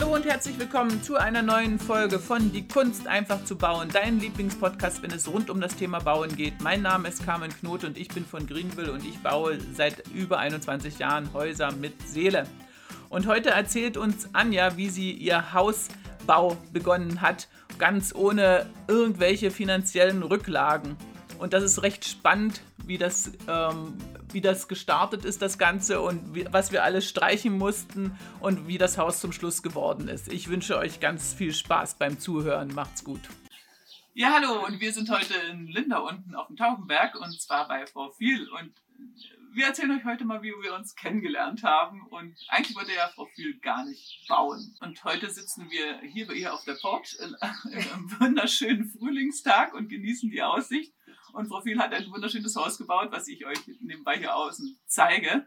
Hallo und herzlich willkommen zu einer neuen Folge von Die Kunst einfach zu bauen, dein Lieblingspodcast, wenn es rund um das Thema Bauen geht. Mein Name ist Carmen Knot und ich bin von Greenville und ich baue seit über 21 Jahren Häuser mit Seele. Und heute erzählt uns Anja, wie sie ihr Hausbau begonnen hat, ganz ohne irgendwelche finanziellen Rücklagen. Und das ist recht spannend, wie das, ähm, wie das gestartet ist, das Ganze und wie, was wir alles streichen mussten und wie das Haus zum Schluss geworden ist. Ich wünsche euch ganz viel Spaß beim Zuhören. Macht's gut. Ja, hallo, und wir sind heute in Linda unten auf dem Taubenberg und zwar bei Frau Viel. Und wir erzählen euch heute mal, wie wir uns kennengelernt haben. Und eigentlich wollte ja Frau Viel gar nicht bauen. Und heute sitzen wir hier bei ihr auf der Porch in, in einem wunderschönen Frühlingstag und genießen die Aussicht. Und Frau Viel hat ein wunderschönes Haus gebaut, was ich euch nebenbei hier außen zeige.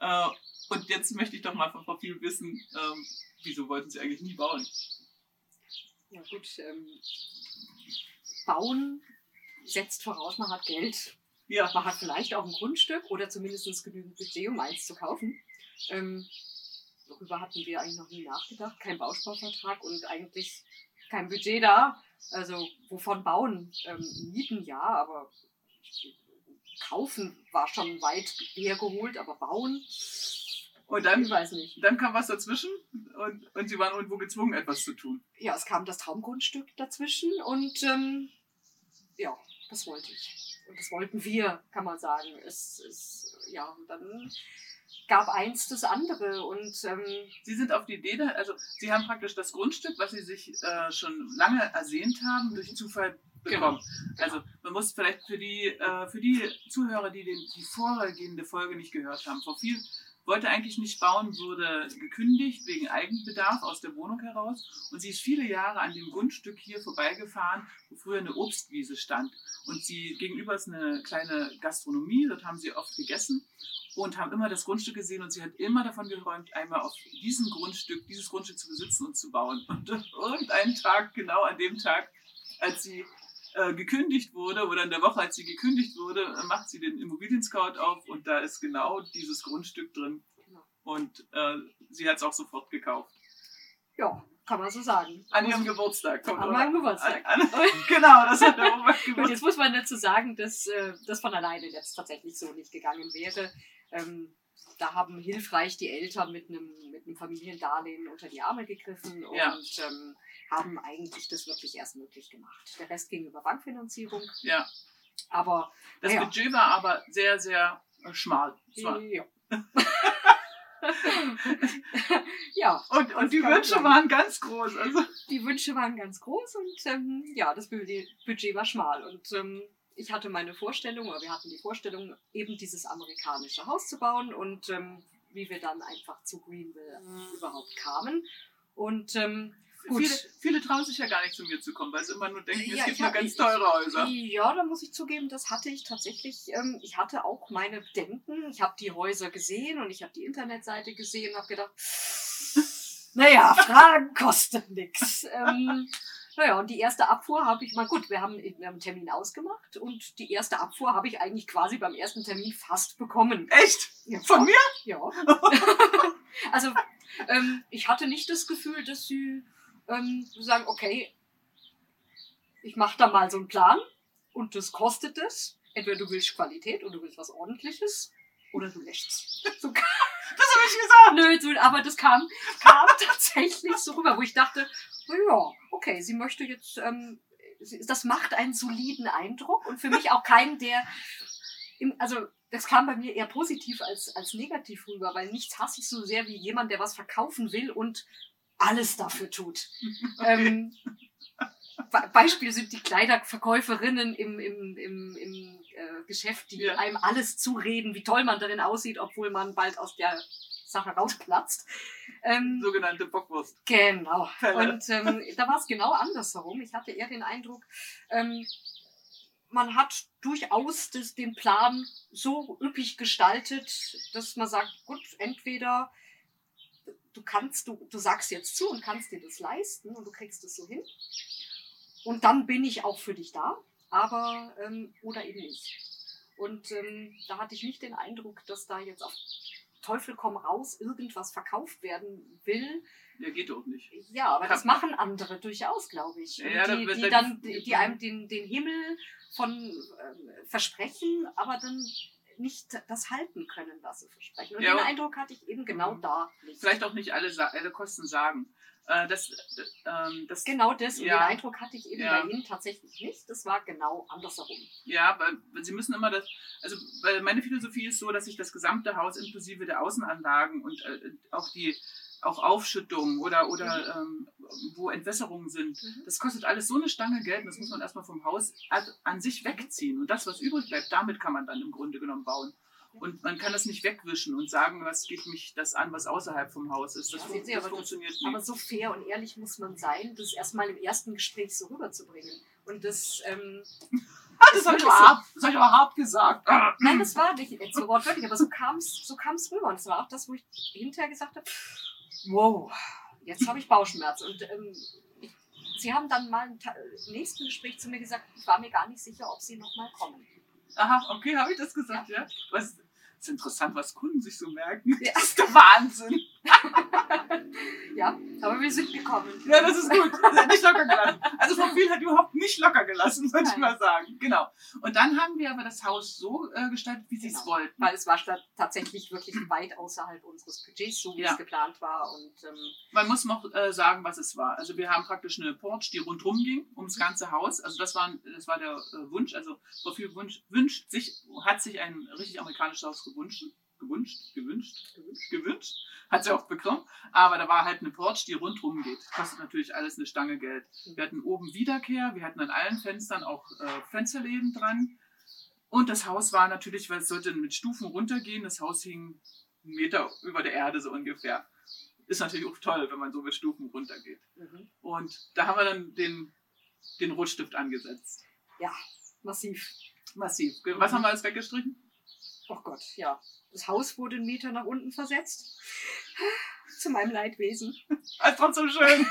Äh, und jetzt möchte ich doch mal von Frau Viel wissen, ähm, wieso wollten Sie eigentlich nie bauen? Ja gut, ähm, bauen setzt voraus, man hat Geld. Ja. Man hat vielleicht auch ein Grundstück oder zumindest genügend Budget, um eins zu kaufen. Ähm, darüber hatten wir eigentlich noch nie nachgedacht. Kein Bausparvertrag und eigentlich kein Budget da. Also wovon bauen? Ähm, mieten ja, aber kaufen war schon weit hergeholt, aber bauen. Und dann, ich weiß nicht. dann kam was dazwischen und, und Sie waren irgendwo gezwungen, etwas zu tun. Ja, es kam das Traumgrundstück dazwischen und ähm, ja, das wollte ich. Und das wollten wir, kann man sagen. Es ist, ja, und dann gab eins das andere und ähm, Sie sind auf die Idee, also Sie haben praktisch das Grundstück, was Sie sich äh, schon lange ersehnt haben, durch Zufall bekommen. Also man muss vielleicht für die, äh, für die Zuhörer, die den, die vorhergehende Folge nicht gehört haben, Frau Viel wollte eigentlich nicht bauen, wurde gekündigt wegen Eigenbedarf aus der Wohnung heraus und sie ist viele Jahre an dem Grundstück hier vorbeigefahren, wo früher eine Obstwiese stand. Und sie gegenüber ist eine kleine Gastronomie, dort haben sie oft gegessen und haben immer das Grundstück gesehen und sie hat immer davon geträumt, einmal auf diesem Grundstück, dieses Grundstück zu besitzen und zu bauen. Und irgendeinen Tag, genau an dem Tag, als sie äh, gekündigt wurde oder in der Woche, als sie gekündigt wurde, äh, macht sie den Immobilien-Scout auf und da ist genau dieses Grundstück drin. Genau. Und äh, sie hat es auch sofort gekauft. ja, kann man so sagen. An ihrem Geburtstag. kommt, An meinem Geburtstag. An, an, genau, das hat der Oma Gut, Geburtstag. jetzt muss man dazu sagen, dass äh, das von alleine jetzt tatsächlich so nicht gegangen wäre. Ähm, da haben hilfreich die Eltern mit einem mit einem Familiendarlehen unter die Arme gegriffen und Ja. ähm, haben eigentlich das wirklich erst möglich gemacht. Der Rest ging über Bankfinanzierung, Ja, aber das Ja. Budget war aber sehr, sehr äh, schmal. Ja. ja, Und, und die Wünsche sagen. waren ganz groß. Also, die Wünsche waren ganz groß und ähm, ja, das Budget Budget war schmal. Und ähm, ich hatte meine Vorstellung, oder wir hatten die Vorstellung, eben dieses amerikanische Haus zu bauen und ähm, wie wir dann einfach zu Greenville überhaupt kamen. Und ähm, gut. viele, viele trauen sich ja gar nicht zu mir zu kommen, weil sie immer nur denken, es Ja, gibt nur ganz ich- teure Häuser. Ja, da muss ich zugeben, das hatte ich tatsächlich. Ähm, ich hatte auch meine Bedenken. Ich habe die Häuser gesehen und ich habe die Internetseite gesehen und habe gedacht, naja, Fragen kosten nichts. Ähm, naja, und die erste Abfuhr habe ich mal, gut, wir haben, wir haben einen Termin ausgemacht und die erste Abfuhr habe ich eigentlich quasi beim ersten Termin fast bekommen. Echt? Ja, Von mir? Ja. also, ähm, ich hatte nicht das Gefühl, dass sie ähm, sagen, okay, ich mache da mal so einen Plan und das kostet es. Entweder du willst Qualität und du willst was Ordentliches oder du lässt So, ich gesagt. nö, so, aber das kam, kam tatsächlich so rüber, wo ich dachte, ja, okay, sie möchte jetzt, ähm, das macht einen soliden Eindruck und für mich auch keinen, der, im, also das kam bei mir eher positiv als, als negativ rüber, weil nichts hasse ich so sehr wie jemand, der was verkaufen will und alles dafür tut. Ähm, Be- Beispiel sind die Kleiderverkäuferinnen im, im, im, im äh, Geschäft, die Ja. einem alles zureden, wie toll man darin aussieht, obwohl man bald aus der Sache rausplatzt. Ähm, Sogenannte Bockwurst. Genau. Und ähm, da war es genau andersherum. Ich hatte eher den Eindruck, ähm, man hat durchaus das, den Plan so üppig gestaltet, dass man sagt, gut, entweder du kannst, du, du sagst jetzt zu und kannst dir das leisten und du kriegst es so hin. Und dann bin ich auch für dich da, aber ähm, oder eben nicht. Und ähm, da hatte ich nicht den Eindruck, dass da jetzt auf Teufel komm raus irgendwas verkauft werden will. Ja, geht doch nicht. Ja, aber Kann- das machen andere durchaus, glaube ich. Ja, die, die da- dann, die, die einem den, den Himmel von ähm, versprechen, aber dann nicht das halten können, was sie versprechen. Und Ja, den Eindruck hatte ich eben genau Mhm. da nicht. Vielleicht auch nicht alle, alle Kosten sagen. Äh, das, ähm, das, Genau das. Und Ja. den Eindruck hatte ich eben Ja. bei Ihnen tatsächlich nicht. Das war genau andersherum. Ja, weil, weil sie müssen immer das, also weil meine Philosophie ist so, dass ich das gesamte Haus inklusive der Außenanlagen und äh, auch die auch Aufschüttungen oder oder ähm, wo Entwässerungen sind, Mhm. das kostet alles so eine Stange Geld, und das muss man erstmal vom Haus an, sich wegziehen. Und das, was übrig bleibt, damit kann man dann im Grunde genommen bauen. Und man kann das nicht wegwischen und sagen, was geht mich das an, was außerhalb vom Haus ist. Das, Ja, fun Sie, das funktioniert nicht. Aber so fair und ehrlich muss man sein, das erstmal im ersten Gespräch so rüberzubringen. Und das, ähm, das habe ich, aber hart- das hab ich aber hart gesagt. nein, das war nicht so wortwörtlich, aber so kam es so kam's rüber. Und das war auch das, wo ich hinterher gesagt habe, wow, jetzt habe ich Bauchschmerz. Und ähm, ich, Sie haben dann mal im nächsten Gespräch zu mir gesagt, ich war mir gar nicht sicher, ob Sie nochmal kommen. Aha, okay, habe ich das gesagt, ja? Was, ist interessant, was Kunden sich so merken. Ja. Das ist der Wahnsinn. Ja, aber wir sind gekommen. Ja, das ist gut. Nicht locker gelassen. Also Viel hat überhaupt nicht locker gelassen, würde ich mal sagen. Genau. Und dann haben wir aber das Haus so äh, gestaltet, wie Sie es Genau. wollten. Weil es war tatsächlich wirklich weit außerhalb unseres Budgets, so wie Ja. es geplant war. Und ähm, Man muss noch äh, sagen, was es war. Also wir haben praktisch eine Porch, die rundherum ging, ums ganze Haus. Also das war, das war der äh, Wunsch. Also wünscht, wünscht sich, hat sich ein richtig amerikanisches Haus gewünscht. Gewünscht, gewünscht, gewünscht, gewünscht. Hat sie auch bekommen. Aber da war halt eine Porch, die rundherum geht. Kostet natürlich alles eine Stange Geld. Wir hatten oben Wiederkehr, wir hatten an allen Fenstern auch äh, Fensterläden dran. Und das Haus war natürlich, weil es sollte mit Stufen runtergehen, das Haus hing einen Meter über der Erde so ungefähr. Ist natürlich auch toll, wenn man so mit Stufen runtergeht. mhm. Und da haben wir dann den, den Rotstift angesetzt. massiv. Massiv. Was haben wir alles weggestrichen? Oh Gott, ja. Das Haus wurde einen Meter nach unten versetzt. Zu meinem Leidwesen. Es ist trotzdem schön.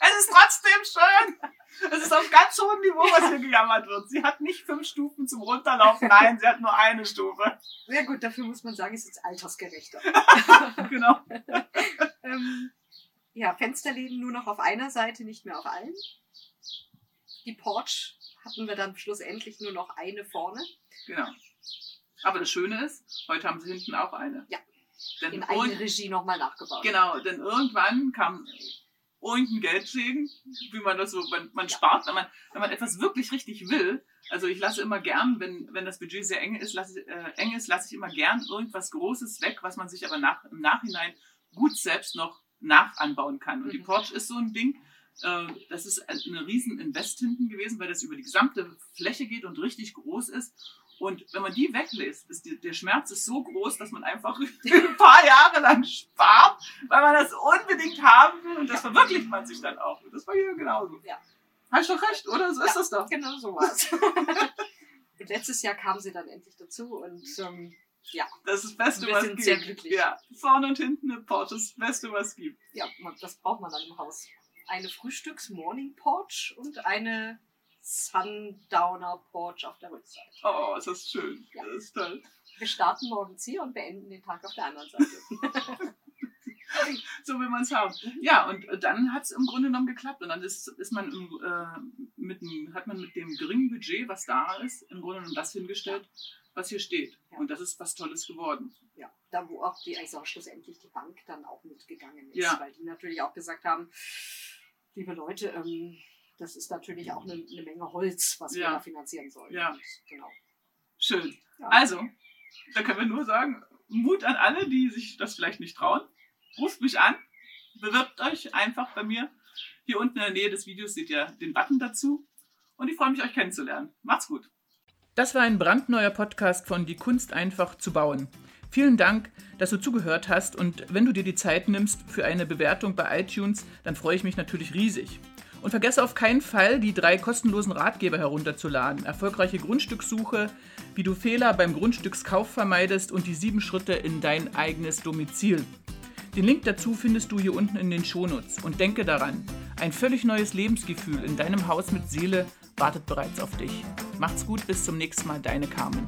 Es ist trotzdem schön. Es ist auf ganz hohem Niveau, was hier gejammert wird. Sie hat nicht fünf Stufen zum Runterlaufen. Nein, sie hat nur eine Stufe. Ja gut, dafür muss man sagen, es ist altersgerechter. Genau. ähm, ja, Fensterläden nur noch auf einer Seite, nicht mehr auf allen. Die Porch hatten wir dann schlussendlich nur noch eine vorne. Genau. Aber das Schöne ist, heute haben sie hinten auch eine. Ja. Denn In Eigenregie nochmal nachgebaut. Genau, denn irgendwann kam irgendein Geldsegen, wie man das so, man, man Ja. spart, wenn man, wenn man etwas wirklich richtig will. Also ich lasse immer gern, wenn, wenn das Budget sehr eng ist, lasse, ich- äh, eng ist, lasse ich immer gern irgendwas Großes weg, was man sich aber nach, im Nachhinein gut selbst noch nachanbauen kann. Und die Mhm. Porch ist so ein Ding, äh, das ist ein ein riesen Invest hinten gewesen, weil das über die gesamte Fläche geht und richtig groß ist. Und wenn man die weglässt, ist die, der Schmerz ist so groß, dass man einfach ein paar Jahre lang spart, weil man das unbedingt haben will. Und das verwirklicht man sich dann auch. Und das war hier genauso. Ja. Hast du doch recht, oder? So ist das doch. Genau so war's. und letztes Jahr kam sie dann endlich dazu und ähm, Das ist das Beste, Wir was sind gibt. sehr glücklich. Ja, vorne und hinten eine Porch, das Beste, was gibt. ja, das braucht man dann im Haus. Eine Frühstücks-Morning-Porch und eine Sundowner-Porch auf der Rückseite. Oh, ist das schön. Ja. Das ist toll. Wir starten morgens hier und beenden den Tag auf der anderen Seite. So will man es haben. Ja, und äh, dann hat es im Grunde genommen geklappt. Und dann ist, ist man im, äh, mit dem, hat man mit dem geringen Budget, was da ist, im Grunde genommen das hingestellt, was hier steht. Ja. Und das ist was Tolles geworden. ja, da wo auch die, ich sag, schlussendlich die Bank dann auch mitgegangen ist, Ja. weil die natürlich auch gesagt haben, liebe Leute, ähm, das ist natürlich auch eine, eine Menge Holz, was wir Ja. da finanzieren sollen. Ja. Genau. Schön. Ja. Also, da können wir nur sagen, Mut an alle, die sich das vielleicht nicht trauen. Ruft mich an, bewirbt euch einfach bei mir. Hier unten in der Nähe des Videos seht ihr den Button dazu. Und ich freue mich, euch kennenzulernen. Macht's gut. Das war ein brandneuer Podcast von Die Kunst einfach zu bauen. Vielen Dank, dass du zugehört hast und wenn du dir die Zeit nimmst für eine Bewertung bei iTunes, dann freue ich mich natürlich riesig. Und vergesse auf keinen Fall, die drei kostenlosen Ratgeber herunterzuladen. Erfolgreiche Grundstückssuche, wie du Fehler beim Grundstückskauf vermeidest und die sieben Schritte in dein eigenes Domizil. Den Link dazu findest du hier unten in den Shownotes. Und denke daran, ein völlig neues Lebensgefühl in deinem Haus mit Seele wartet bereits auf dich. Macht's gut, bis zum nächsten Mal, deine Carmen.